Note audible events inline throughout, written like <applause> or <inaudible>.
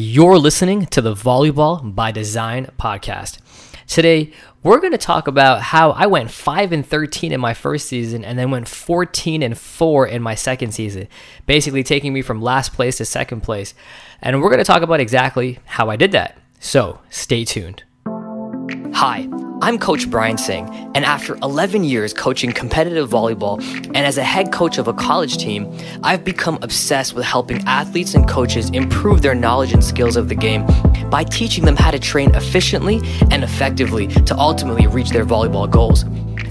You're listening to the Volleyball by Design podcast. Today, we're going to talk about how I went 5 and 13 in my first season and then went 14 and 4 in my second season, basically taking me from last place to second place. And we're going to talk about exactly how I did that. So, stay tuned. Hi, I'm Coach Brian Singh, and after 11 years coaching competitive volleyball and as a head coach of a college team, I've become obsessed with helping athletes and coaches improve their knowledge and skills of the game by teaching them how to train efficiently and effectively to ultimately reach their volleyball goals.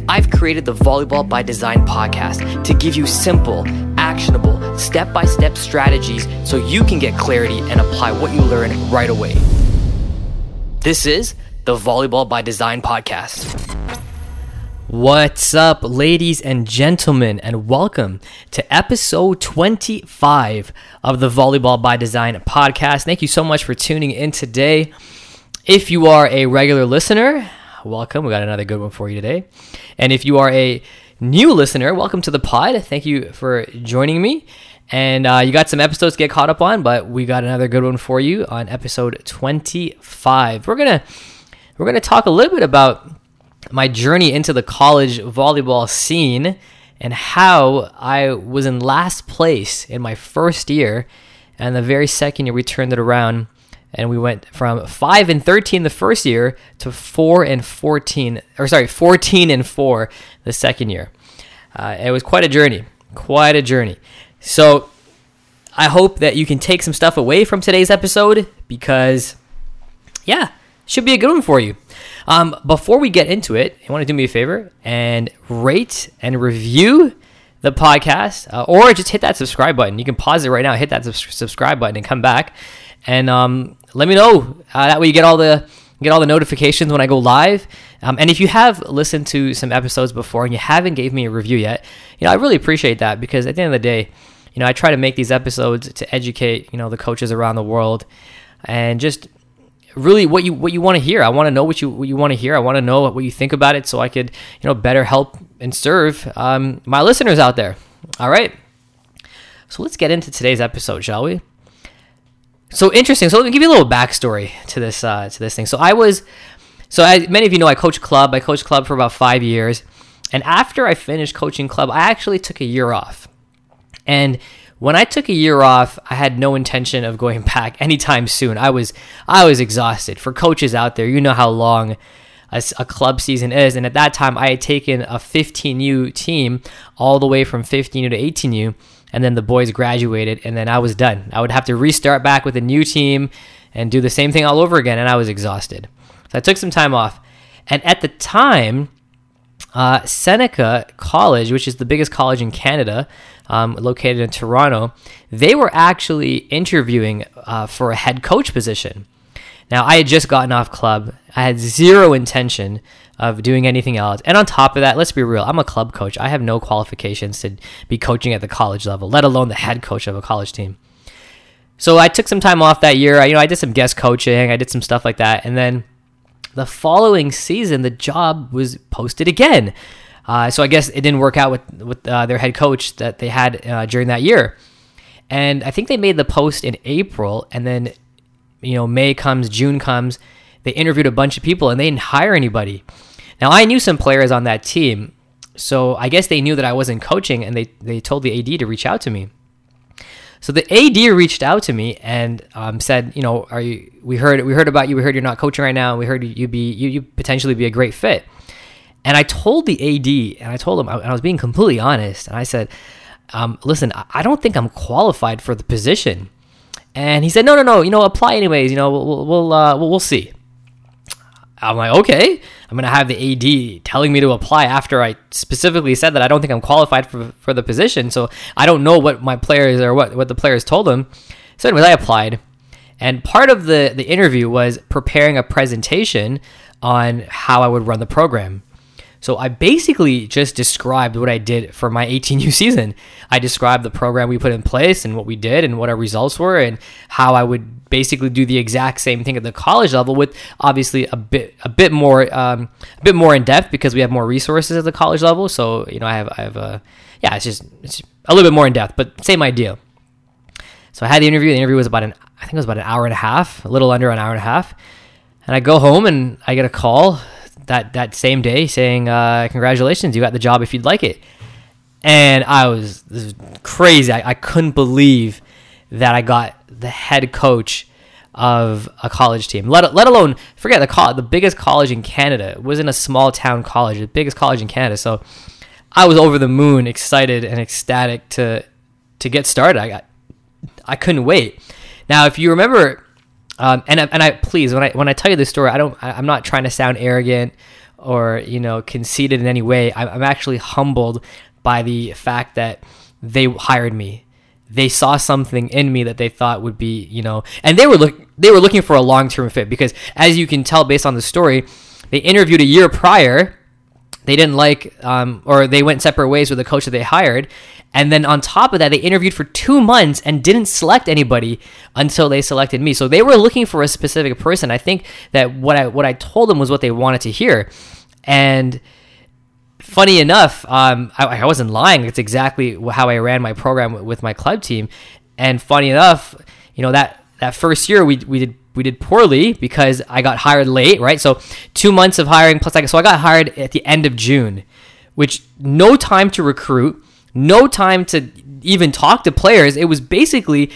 I've created the Volleyball by Design podcast to give you simple, actionable, step by step strategies so you can get clarity and apply what you learn right away. This is the Volleyball by Design podcast. What's up, ladies and gentlemen, and welcome to episode 25 of the Volleyball by Design podcast. Thank you so much for tuning in today. If you are a regular listener, welcome. We got another good one for you today. And if you are a new listener, welcome to the pod. Thank you for joining me. And uh, you got some episodes to get caught up on, but we got another good one for you on episode 25. We're going to we're going to talk a little bit about my journey into the college volleyball scene and how I was in last place in my first year. And the very second year, we turned it around and we went from 5 and 13 the first year to 4 and 14, or sorry, 14 and 4 the second year. Uh, it was quite a journey, quite a journey. So I hope that you can take some stuff away from today's episode because, yeah, should be a good one for you. Um, before we get into it, you want to do me a favor and rate and review the podcast, uh, or just hit that subscribe button. You can pause it right now, hit that subscribe button, and come back, and um, let me know. Uh, that way, you get all the get all the notifications when I go live. Um, and if you have listened to some episodes before and you haven't gave me a review yet, you know I really appreciate that because at the end of the day, you know I try to make these episodes to educate you know the coaches around the world and just really what you what you want to hear. I want to know what you what you want to hear. I want to know what you think about it, so I could you know better help and serve um, my listeners out there. All right. So let's get into today's episode, shall we? So interesting. So let me give you a little backstory to this uh, to this thing. So I was so as many of you know, I coach club. I coached club for about five years, and after I finished coaching club, I actually took a year off. And when I took a year off, I had no intention of going <laughs> back anytime soon. I was I was exhausted. For coaches out there, you know how long a, a, club season is, and at that time, I had taken a 15U team all the way from 15U to 18U, and then the boys graduated, and then I was done. I would have to restart back with a new team and do the same thing all over again, and I was exhausted. So I took some time off, and at the time. Uh, Seneca College, which is the biggest college in Canada, um, located in Toronto, they were actually interviewing uh, for a head coach position. Now, I had just gotten off club. I had zero intention of doing anything else. And on top of that, let's be real, I'm a club coach. I have no qualifications to be coaching at the college level, let alone the head coach of a college team. So I took some time off that year. I, you know, I did some guest coaching, I did some stuff like that, and then the following season, the job was posted again. Uh, so I guess it didn't work out with with uh, their head coach that they had uh, during that year. And I think they made the post in April, and then you know May comes, June comes. They interviewed a bunch of people, and they didn't hire anybody. Now I knew some players on that team, so I guess they knew that I wasn't coaching, and they they told the AD to reach out to me. So the AD reached out to me and um, said, you know, are you? We heard we heard about you. We heard you're not coaching right now. We heard you be you you potentially be a great fit. And I told the AD, and I told him, and I was being completely honest, and I said, um, listen, I don't think I'm qualified for the position. And he said, no, no, no, you know, apply anyways. You know, we'll we'll uh, we'll, we'll see. I'm like, okay, I'm gonna have the AD telling me to apply after I specifically said that I don't think I'm qualified for for the position. So I don't know what my players or what what the players told them. So anyways, I applied, and part of the the interview was preparing a presentation on how I would run the program. So I basically just described what I did for my 18U <laughs> season. I described the program we put in place and what we did and what our results were and how I would basically do the exact same thing at the college level with obviously a bit a bit more um, a bit more in depth because we have more resources at the college level. So you know I have I have a yeah it's just it's a little bit more in depth, but same idea. So I had the interview. The interview was about an I think it was about an hour and a half, a little under an hour and a half. And I go home and I get a call that that same day saying, uh, "Congratulations, you got the job if you'd like it." And I was, was crazy. I, I couldn't believe that I got the head coach of a college team. Let, let alone forget the college, the biggest college in Canada. It was in a small town college, the biggest college in Canada. So I was over the moon, excited and ecstatic to to get started. I got I couldn't wait. Now, if you remember, um, and and I please when I when I tell you this story, I don't I, I'm not trying to sound arrogant or you know conceited in any way. I'm, I'm actually humbled by the fact that they hired me they saw something in me that they thought would be, you know, and they were look they were looking for a long term fit because as you can tell based on the story, they interviewed a year prior. They didn't like, um, or they went separate ways with the coach that they hired, and then on top of that, they interviewed for two months and didn't select anybody until they selected me. So they were looking for a specific person. I think that what I what I told them was what they wanted to hear, and funny enough, um, I, I, wasn't lying. It's exactly how I ran my program with my club team. And funny enough, you know that that first year we we did we did poorly because I got hired late, right? So two months of hiring plus like so I got hired at the end of June, which no time to recruit, no time to even talk to players. It was basically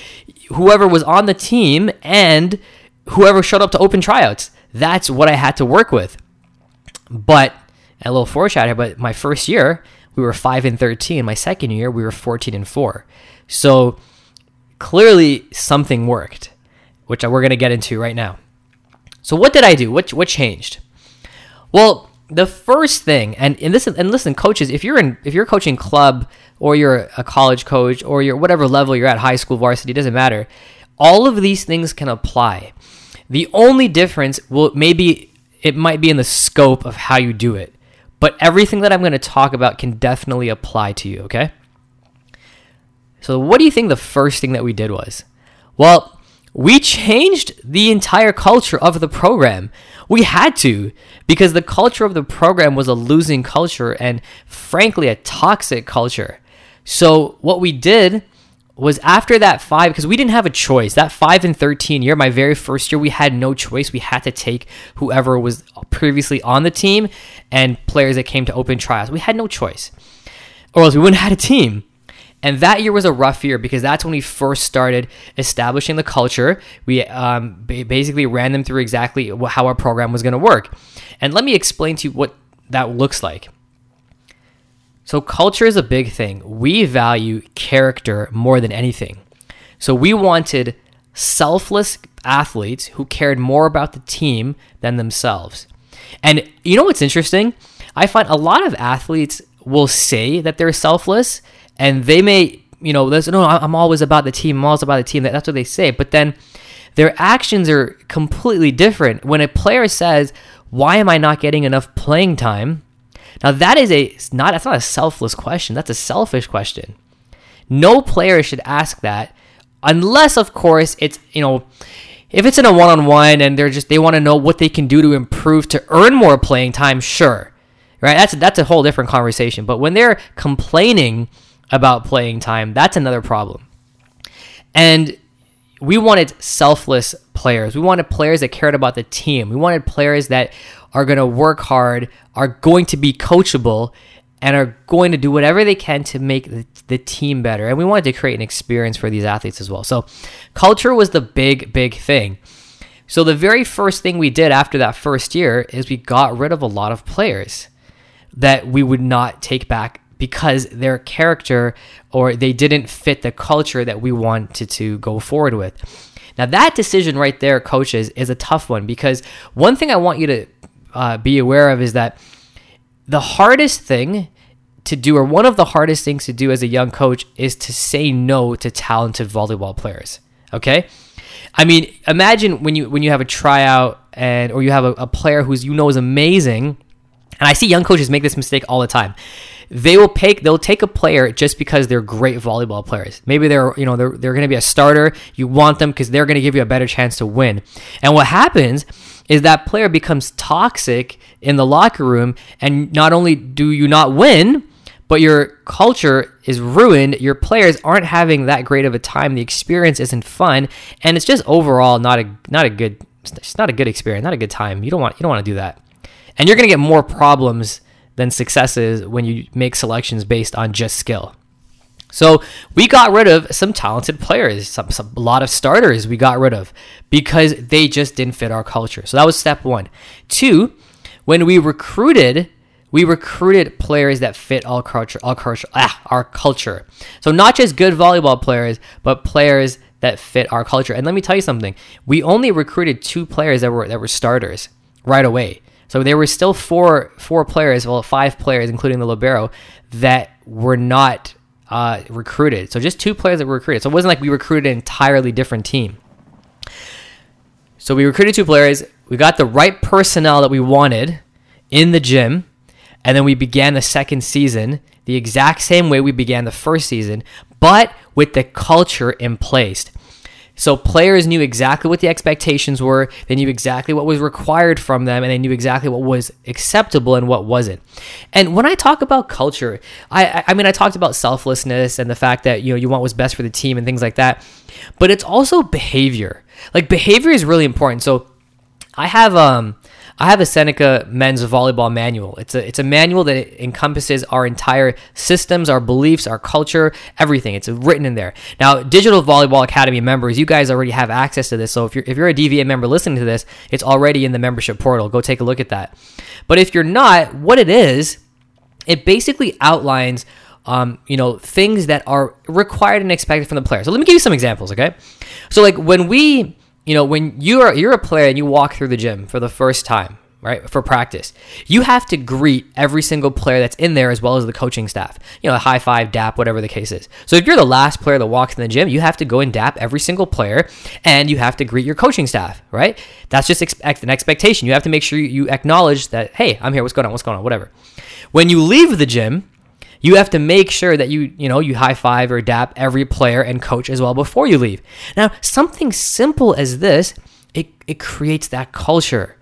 whoever was on the team and whoever showed up to open tryouts. That's what I had to work with. But a little foreshadow, but my first year we were five and thirteen. My second year we were fourteen and four. So clearly something worked, which we're gonna get into right now. So what did I do? What what changed? Well, the first thing, and, and listen, and listen, coaches, if you're in if you're coaching club or you're a college coach or you're whatever level you're at, high school, varsity, doesn't matter. All of these things can apply. The only difference will maybe it might be in the scope of how you do it. But everything that I'm going to talk about can definitely apply to you, okay? So, what do you think the first thing that we did was? Well, we changed the entire culture of the program. We had to because the culture of the program was a losing culture and, frankly, a toxic culture. So, what we did was after that five because we didn't have a choice. That five and thirteen year, my very first year, we had no choice. We had to take whoever was previously on the team and players that came to open trials. We had no choice, or else we wouldn't have had a team. And that year was a rough year because that's when we first started establishing the culture. We um, basically ran them through exactly how our program was going to work. And let me explain to you what that looks like. So, culture is a big thing. We value character more than anything. So, we wanted selfless athletes who cared more about the team than themselves. And you know what's interesting? I find a lot of athletes will say that they're selfless and they may, you know, no, I'm always about the team, I'm always about the team. That's what they say. But then their actions are completely different. When a player says, Why am I not getting enough playing time? Now that is a not that's not a selfless question. That's a selfish question. No player should ask that unless of course it's, you know, if it's in a one-on-one and they're just they want to know what they can do to improve to earn more playing time, sure. Right? That's that's a whole different conversation. But when they're complaining about playing time, that's another problem. And we wanted selfless players. We wanted players that cared about the team. We wanted players that are going to work hard, are going to be coachable, and are going to do whatever they can to make the, the, team better. And we wanted to create an experience for these athletes as well. So, culture was the big, big thing. So, the very first thing we did after that first year is we got rid of a lot of players that we would not take back because their character or they didn't fit the culture that we wanted to go forward with. Now, that decision right there, coaches, is a tough one because one thing I want you to uh, be aware of is that the hardest thing to do, or one of the hardest things to do as a young coach, is to say no to talented volleyball players. Okay, I mean, imagine when you when you have a tryout and or you have a, a player who's you know is amazing, and I see young coaches make this mistake all the time they will take they'll take a player just because they're great volleyball players. Maybe they're you know they're they're going to be a starter. You want them because they're going to give you a better chance to win. And what happens is that player becomes toxic in the locker room, and not only do you not win, but your culture is ruined. Your players aren't having that great of a time. The experience isn't fun, and it's just overall not a not a good it's not a good experience, not a good time. You don't want you don't want to do that, and you're gonna get more problems than successes when you make selections based on just skill. So we got rid of some talented players, some, some, a lot of starters we got rid of because they just didn't fit our culture. So that was step one. Two, when we recruited, we recruited players that fit all culture, all culture, ah, our culture. So not just good volleyball players, but players that fit our culture. And let me tell you something: we only recruited two players that were that were starters right away. So there were still four four players, well, five players, including the libero, that were not uh, recruited. So just two players that were recruited. So it wasn't like we recruited an entirely different team. So we recruited two players. We got the right personnel that we wanted in the gym, and then we began the second season the exact same way we began the first season, but with the culture in place. So players knew exactly what the expectations were. They knew exactly what was required from them, and they knew exactly what was acceptable and what wasn't. And when I talk about culture, I, I mean I talked about selflessness and the fact that you know you want what's best for the team and things like that. But it's also behavior. Like behavior is really important. So I have um I have a Seneca men's volleyball manual. It's a it's a manual that encompasses our entire systems, our beliefs, our culture, everything. It's written in there. Now, Digital Volleyball Academy members, you guys already have access to this. So if you're if you're a DVA member listening to this, it's already in the membership portal. Go take a look at that. But if you're not, what it is, it basically outlines um, you know, things that are required and expected from the player. So let me give you some examples, okay? So like when we you know, when you're you're a player and you walk through the gym for the first time, right, for practice, you have to greet every single player that's in there as well as the coaching staff. You know, high five, dap, whatever the case is. So if you're the last player that walks in the gym, you have to go and dap every single player, and you have to greet your coaching staff, right? That's just expect an expectation. You have to make sure you acknowledge that, hey, I'm here. What's going on? What's going on? Whatever. When you leave the gym, you have to make sure that you, you know, you high five or dap every player and coach as well before you leave. Now, something simple as this, it, it creates that culture,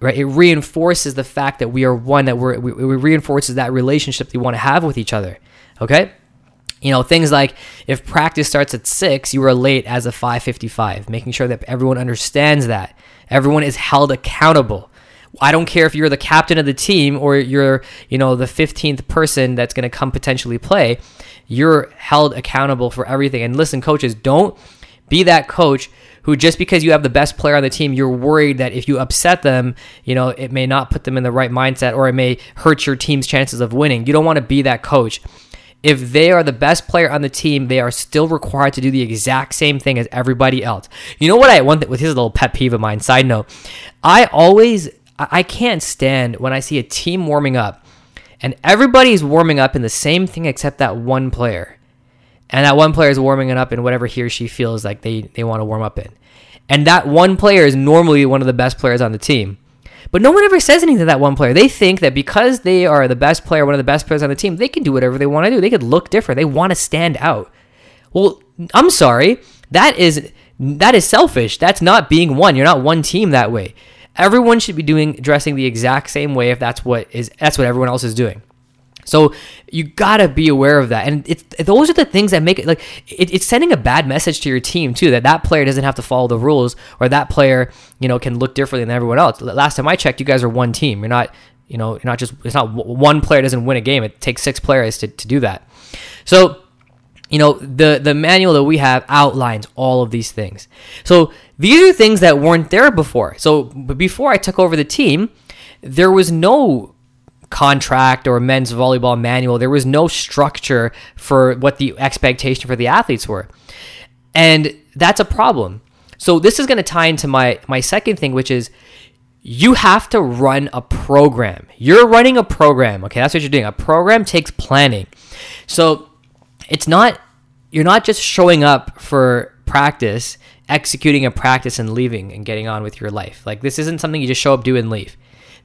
right? It reinforces the fact that we are one, that we're, we, it reinforces that relationship that we want to have with each other. Okay? You know, things like if practice starts at six, you are late as a 555, making sure that everyone understands that. Everyone is held accountable. I don't care if you're the captain of the team or you're, you know, the 15th person that's going to come potentially play. You're held accountable for everything. And listen, coaches, don't be that coach who just because you have the best player on the team, you're worried that if you upset them, you know, it may not put them in the right mindset or it may hurt your team's chances of winning. You don't want to be that coach. If they are the best player on the team, they are still required to do the exact same thing as everybody else. You know what I want with his little pet peeve of mine, side note, I always I can't stand when I see a team warming up and everybody's warming up in the same thing except that one player. And that one player is warming it up in whatever he or she feels like they, they want to warm up in. And that one player is normally one of the best players on the team. But no one ever says anything to that one player. They think that because they are the best player, one of the best players on the team, they can do whatever they want to do. They could look different. They want to stand out. Well, I'm sorry. That is that is selfish. That's not being one. You're not one team that way. Everyone should be doing dressing the exact same way if that's what is that's what everyone else is doing. So you gotta be aware of that, and it's those are the things that make it like it, it's sending a bad message to your team too. That that player doesn't have to follow the rules, or that player you know can look differently than everyone else. Last time I checked, you guys are one team. You're not you know you're not just it's not one player doesn't win a game. It takes six players to, to do that. So you know the the manual that we have outlines all of these things. So these are things that weren't there before. So before i took over the team there was no contract or men's volleyball manual. There was no structure for what the expectation for the athletes were. And that's a problem. So this is going to tie into my my second thing which is you have to run a program. You're running a program okay? That's what you're doing. A program takes planning. So it's not you're not just showing up for practice, executing a practice and leaving and getting on with your life. Like this isn't something you just show up, do and leave.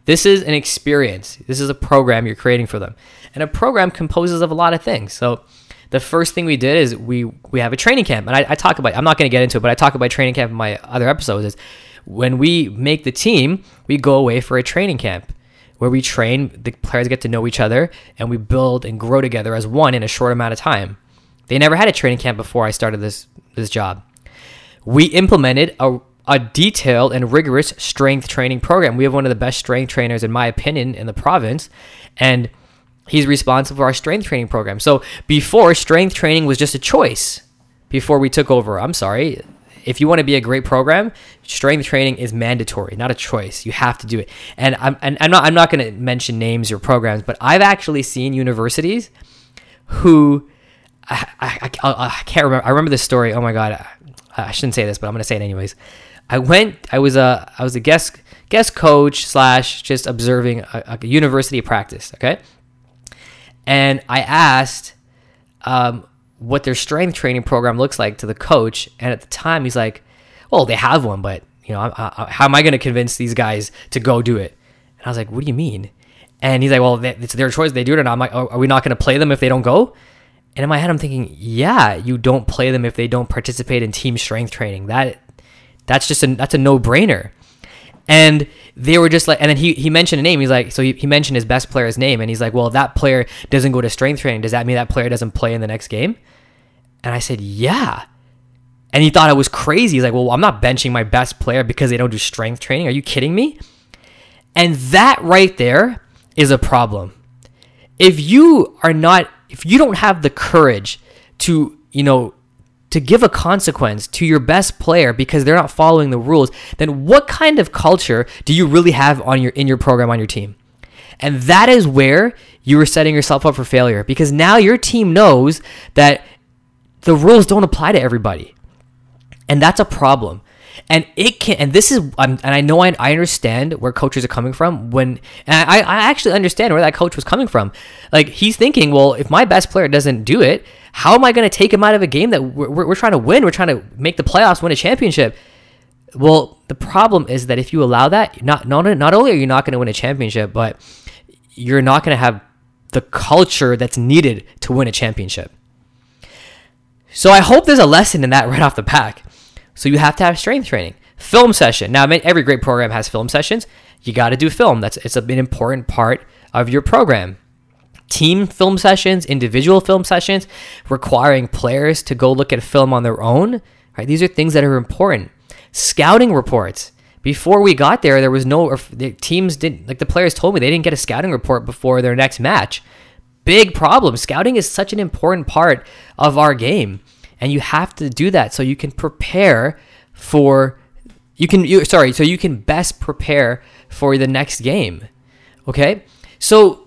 This is an experience. This is a program you're creating for them. And a program composes of a lot of things. So the first thing we did is we we have a training camp. And I, I talk about I'm not gonna get into it, but I talk about training camp in my other episodes is when we make the team, we go away for a training camp where we train, the players get to know each other, and we build and grow together as one in a short amount of time. They never had a training camp before I started this this job. We implemented a, a detailed and rigorous strength training program. We have one of the best strength trainers, in my opinion, in the province, and he's responsible for our strength training program. So before, strength training was just a choice. Before we took over, I'm sorry, if you want to be a great program, strength training is mandatory, not a choice. You have to do it. And I'm and I'm not I'm not going to mention names or programs, but I've actually seen universities who I, I, I, I can't remember. I remember this story. Oh my god, I, I shouldn't say this, but I'm going to say it anyways. I went. I was a I was a guest guest coach slash just observing a, a university practice. Okay, and I asked um, what their strength training program looks like to the coach, and at the time he's like, "Well, they have one, but you know, I, I, how am I going to convince these guys to go do it?" And I was like, "What do you mean?" And he's like, "Well, they, it's their choice. They do it or not." I'm like, oh, "Are we not going to play them if they don't go?" And in my head, I'm thinking, "Yeah, you don't play them if they don't participate in team strength training. That that's just a that's a no brainer." And they were just like, and then he, he mentioned a name. He's like, so he, he mentioned his best player's name. And he's like, well, that player doesn't go to strength training, does that mean that player doesn't play in the next game? And I said, yeah. And he thought I was crazy. He's like, well, I'm not benching my best player because they don't do strength training. Are you kidding me? And that right there is a problem. If you are not, if you don't have the courage to, you know, to give a consequence to your best player because they're not following the rules, then what kind of culture do you really have on your in your program on your team? And that is where you are setting yourself up for failure because now your team knows that the rules don't apply to everybody. And that's a problem. And it can, and this is, and I know I, I understand where coaches are coming from when, and I, I actually understand where that coach was coming from. Like he's thinking, well, if my best player doesn't do it, how am I going to take him out of a game that we're, we're trying to win? We're trying to make the playoffs, win a championship. Well, the problem is that if you allow that, not not not only are you not going to win a championship, but you're not going to have the culture that's needed to win a championship. So I hope there's a lesson in that <laughs> right off the back. So you have to have strength training, film session. Now, every great program has film sessions. You got to do film. That's it's an important part of your program team film sessions, individual film sessions, requiring players to go look at film on their own. Right? These are things that are important. Scouting reports. Before we got there, there was no the teams didn't like the players told me they didn't get a scouting report before their next match. Big problem. Scouting is such an important part of our game, and you have to do that so you can prepare for you can you, sorry so you can best prepare for the next game. Okay, so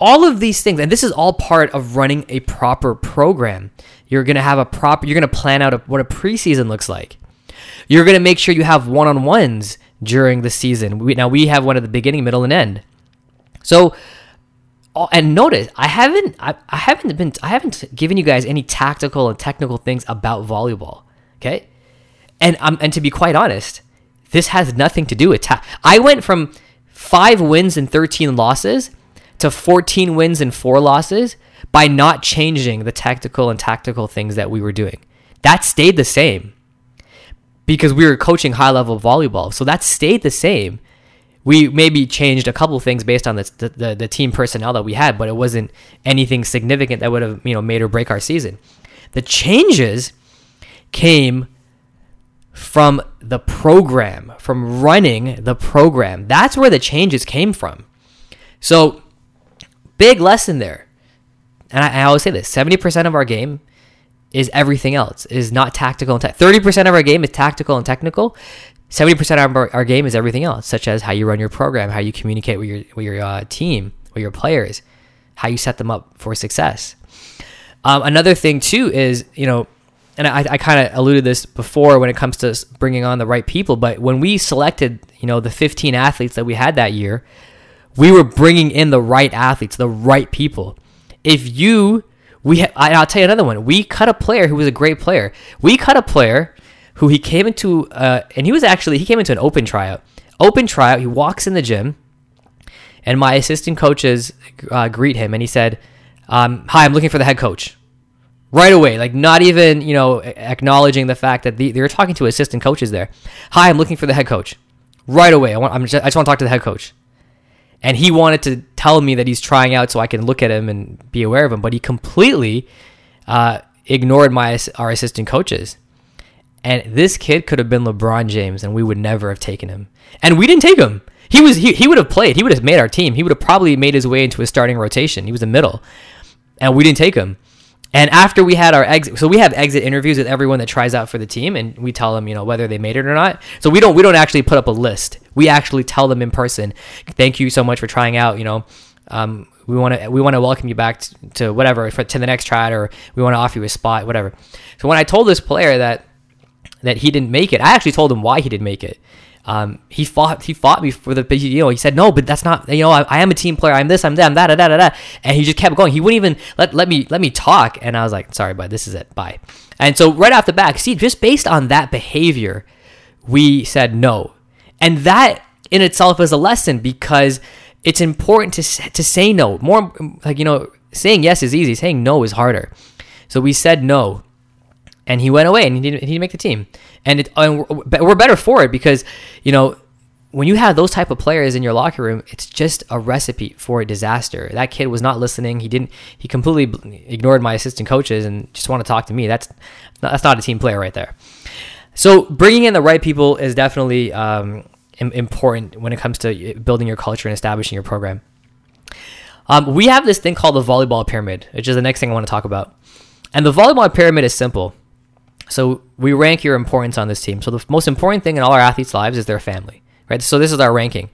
all of these things and this is all part of running a proper program you're going to have a proper you're going to plan out a, what a preseason looks like you're going to make sure you have one-on-ones during the season we, now we have one at the beginning middle and end so and notice i haven't I, I haven't been i haven't given you guys any tactical and technical things about volleyball okay and um, and to be quite honest this has nothing to do with ta- i went from five wins and 13 losses to 14 wins and four losses by not changing the tactical and tactical things that we were doing. That stayed the same because we were coaching high level volleyball. So that stayed the same. We maybe changed a couple things based on the, the, the team personnel that we had, but it wasn't anything significant that would have you know made or break our season. The changes came from the program, from running the program. That's where the changes came from. So Big lesson there. And I, I always say this 70% of our game is everything else, is not tactical and te- 30% of our game is tactical and technical. 70% of our, our, game is everything else, such as how you run your program, how you communicate with your, with your uh, team, with your players, how you set them up for success. Um, another thing, too, is, you know, and I, I kind of alluded this before when it comes to bringing on the right people, but when we selected, you know, the 15 athletes that we had that year, we were bringing in the right athletes, the right people. If you, we, ha- I'll tell you another one. We cut a player who was a great player. We cut a player who he came into, uh, and he was actually he came into an open tryout. Open tryout. He walks in the gym, and my assistant coaches uh, greet him, and he said, um, "Hi, I'm looking for the head coach." Right away, like not even you know acknowledging the fact that the, they were talking to assistant coaches there. Hi, I'm looking for the head coach. Right away, I want. Just, I just want to talk to the head coach. And he wanted to tell me that he's trying out so I can look at him and be aware of him, but he completely uh, ignored my our assistant coaches. And this kid could have been LeBron James, and we would never have taken him. And we didn't take him. He was he, he would have played. He would have made our team. He would have probably made his way into a starting rotation. He was a middle, and we didn't take him. And after we had our exit, so we have exit interviews with everyone that tries out for the team, and we tell them, you know, whether they made it or not. So we don't we don't actually put up a list. We actually tell them in person, thank you so much for trying out. You know, um, we want to we want to welcome you back to, to whatever for, to the next try, or we want to offer you a spot, whatever. So when I told this player that that he didn't make it, I actually told him why he didn't make it. Um, he fought he fought me for the you know he said no but that's not you know I, I am a team player. I'm this I'm that da da da da and he just kept going. He wouldn't even let let me let me talk. And I was like sorry bud this is it. Bye. And so right off the back see just based on that behavior we said no. And that in itself is a lesson because it's important to to say no. More like you know saying yes is easy. Saying no is harder. So we said no and he went away and he didn't, he didn't make the team. And, it, and we're better for it because you know when you have those type of players in your locker room it's just a recipe for a disaster. That kid was not listening. He didn't he completely ignored my assistant coaches and just want to talk to me. That's that's not a team player right there. So bringing in the right people is definitely um, important when it comes to building your culture and establishing your program. Um, we have this thing called the volleyball pyramid which is the next thing i want to talk about. And the volleyball pyramid is simple so we rank your importance on this team. So the most important thing in all our athletes' lives is their family, right? So this is our ranking,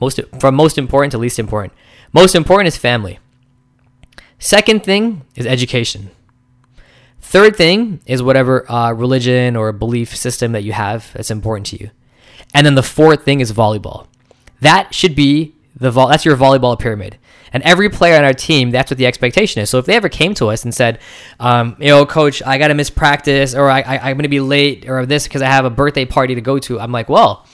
most from most important to least important. Most important is family. Second thing is education. Third thing is whatever uh, religion or belief system that you have that's important to you. And then the fourth thing is volleyball. That should be the vol- that's your volleyball pyramid. And every player on our team, that's what the expectation is. So if they ever came to us and said, um, you know, coach, I got to miss practice or I, I, am going to be late or this because I have a birthday party to go to, I'm like, well,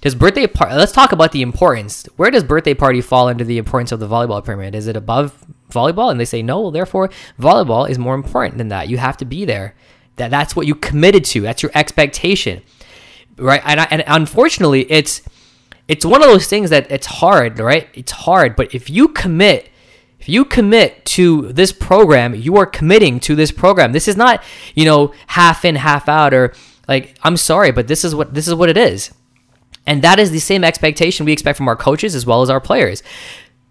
does birthday party, let's talk about the importance. Where does birthday party fall into the importance of the volleyball pyramid? Is it above volleyball? And they say, no, well, therefore, volleyball is more important than that. You have to be there. That, that's what you committed to. That's your expectation. Right. And, I, and unfortunately, it's, it's one of those things that it's hard, right? It's hard, but if you commit, if you commit to this program, you are committing to this program. This is not, you know, half in, half out, or like, I'm sorry, but this is what this is what it is. And that is the same expectation we expect from our coaches as well as our players.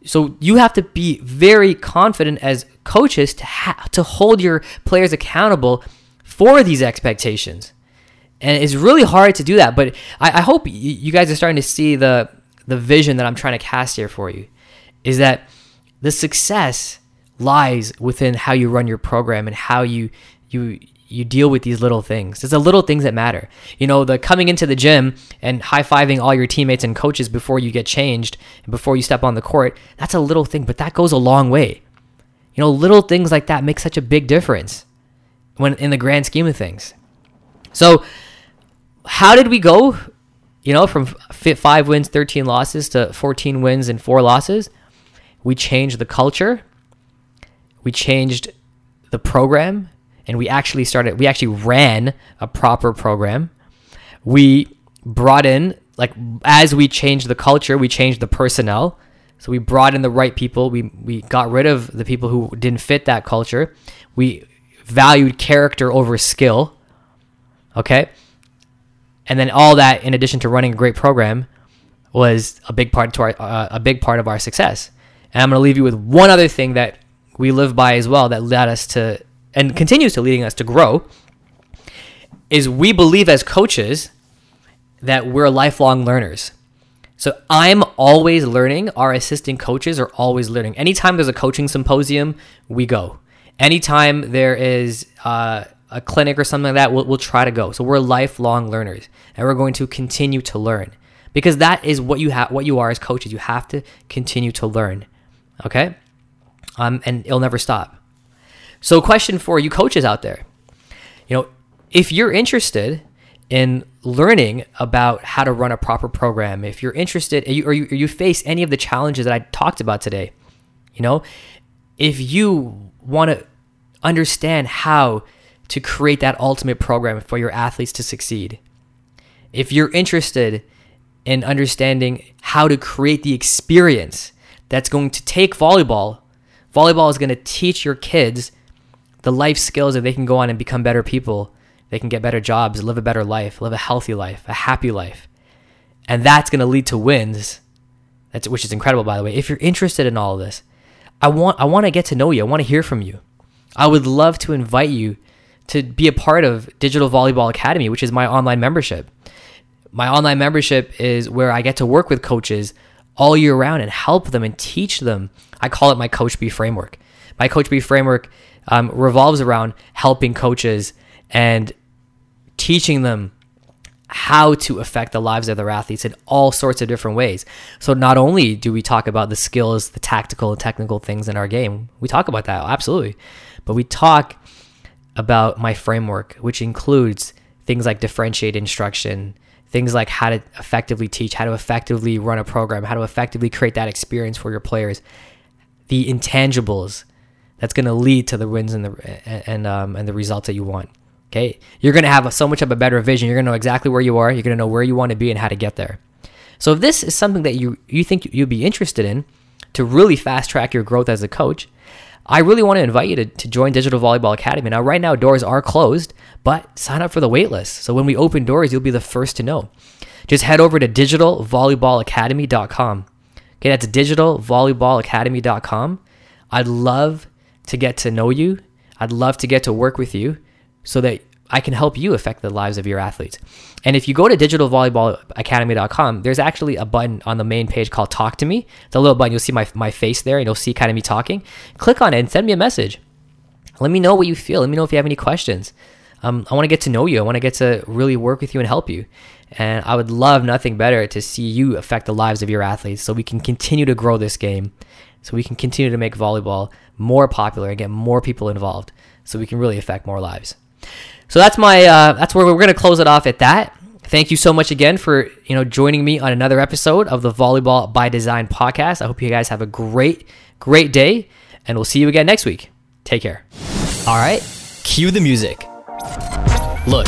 So you have to be very confident as coaches to ha- to hold your players accountable for these expectations and it's really hard to do that. But I, I hope you guys are starting to see the the vision that I'm trying to cast here for you. Is that the success lies within how you run your program and how you you you deal with these little things. It's the little things that matter. You know, the coming into the gym and high fiving all your teammates and coaches before you get changed and before you step on the court. That's a little thing, but that goes a long way. You know, little things like that make such a big difference when in the grand scheme of things. So how did we go? You know, from five wins, 13 losses to 14 wins and four losses. We changed the culture. We changed the program and we actually started, we actually ran a proper program. We brought in, like, as we changed the culture, we changed the personnel. So we brought in the right people. We, we got rid of the people who didn't fit that culture. We valued character over skill. Okay and then all that in addition to running a great program was a big part to our uh, a big part of our success. And i'm going to leave you with one other thing that we live by as well that led us to and continues to leading us to grow is we believe as coaches that we're lifelong learners. So i'm always learning. Our assistant coaches are always learning. Anytime there's a coaching symposium we go. Anytime there is uh, a clinic or something like that, we'll, we'll try to go. So we're lifelong learners and we're going to continue to learn because that is what you have, what you are as coaches. You have to continue to learn. Okay. Um, and it'll never stop. So question for you coaches out there, you know, if you're interested in learning about how to run a proper program, if you're interested or you, or you, or you face any of the challenges that I talked about today, you know, if you want to understand how to create that ultimate program for your athletes to succeed. If you're interested in understanding how to create the experience that's going to take volleyball. Volleyball is going to teach your kids the life skills that they can go on and become better people. They can get better jobs, live a better life, live a healthy life, a happy life. And that's going to lead to wins. That's which is incredible by the way. If you're interested in all of this, I want I want to get to know you. I want to hear from you. I would love to invite you to be a part of Digital Volleyball Academy, which is my online membership. My online membership is where I get to work with coaches all year round and help them and teach them. I call it my Coach B framework. My Coach B framework um, revolves around helping coaches and teaching them how to affect the lives of their athletes in all sorts of different ways. So not only do we talk about the skills, the tactical and technical things in our game, we talk about that absolutely, but we talk about my framework, which includes things like differentiate instruction, things like how to effectively teach, how to effectively run a program, how to effectively create that experience for your players, the intangibles that's going to lead to the wins and the and um, and the results that you want. Okay, you're going to have so much of a better vision. You're going to know exactly where you are. You're going to know where you want to be and how to get there. So if this is something that you you think you'd be interested in to really fast track your growth as a coach, I really want to invite you to, to join Digital Volleyball Academy. Now, right now, doors are closed, but sign up for the waitlist. So when we open doors, you'll be the first to know. Just head over to digitalvolleyballacademy.com. Okay, that's digitalvolleyballacademy.com. I'd love to get to know you. I'd love to get to work with you so that I can help you affect the lives of your athletes. And if you go to digitalvolleyballacademy.com, there's actually a button on the main page called Talk to Me. It's a little button. You'll see my, my face there and you'll see kind of me talking. Click on it and send me a message. Let me know what you feel. Let me know if you have any questions. Um, I want to get to know you. I want to get to really work with you and help you. And I would love nothing better to see you affect the lives of your athletes so we can continue to grow this game, so we can continue to make volleyball more popular and get more people involved so we can really affect more lives. So that's my uh, that's where we're going to close it off at that. Thank you so much again for you know joining me on another episode of the Volleyball by Design podcast. I hope you guys have a great great day, and we'll see you again next week. Take care. All right, cue the music. Look,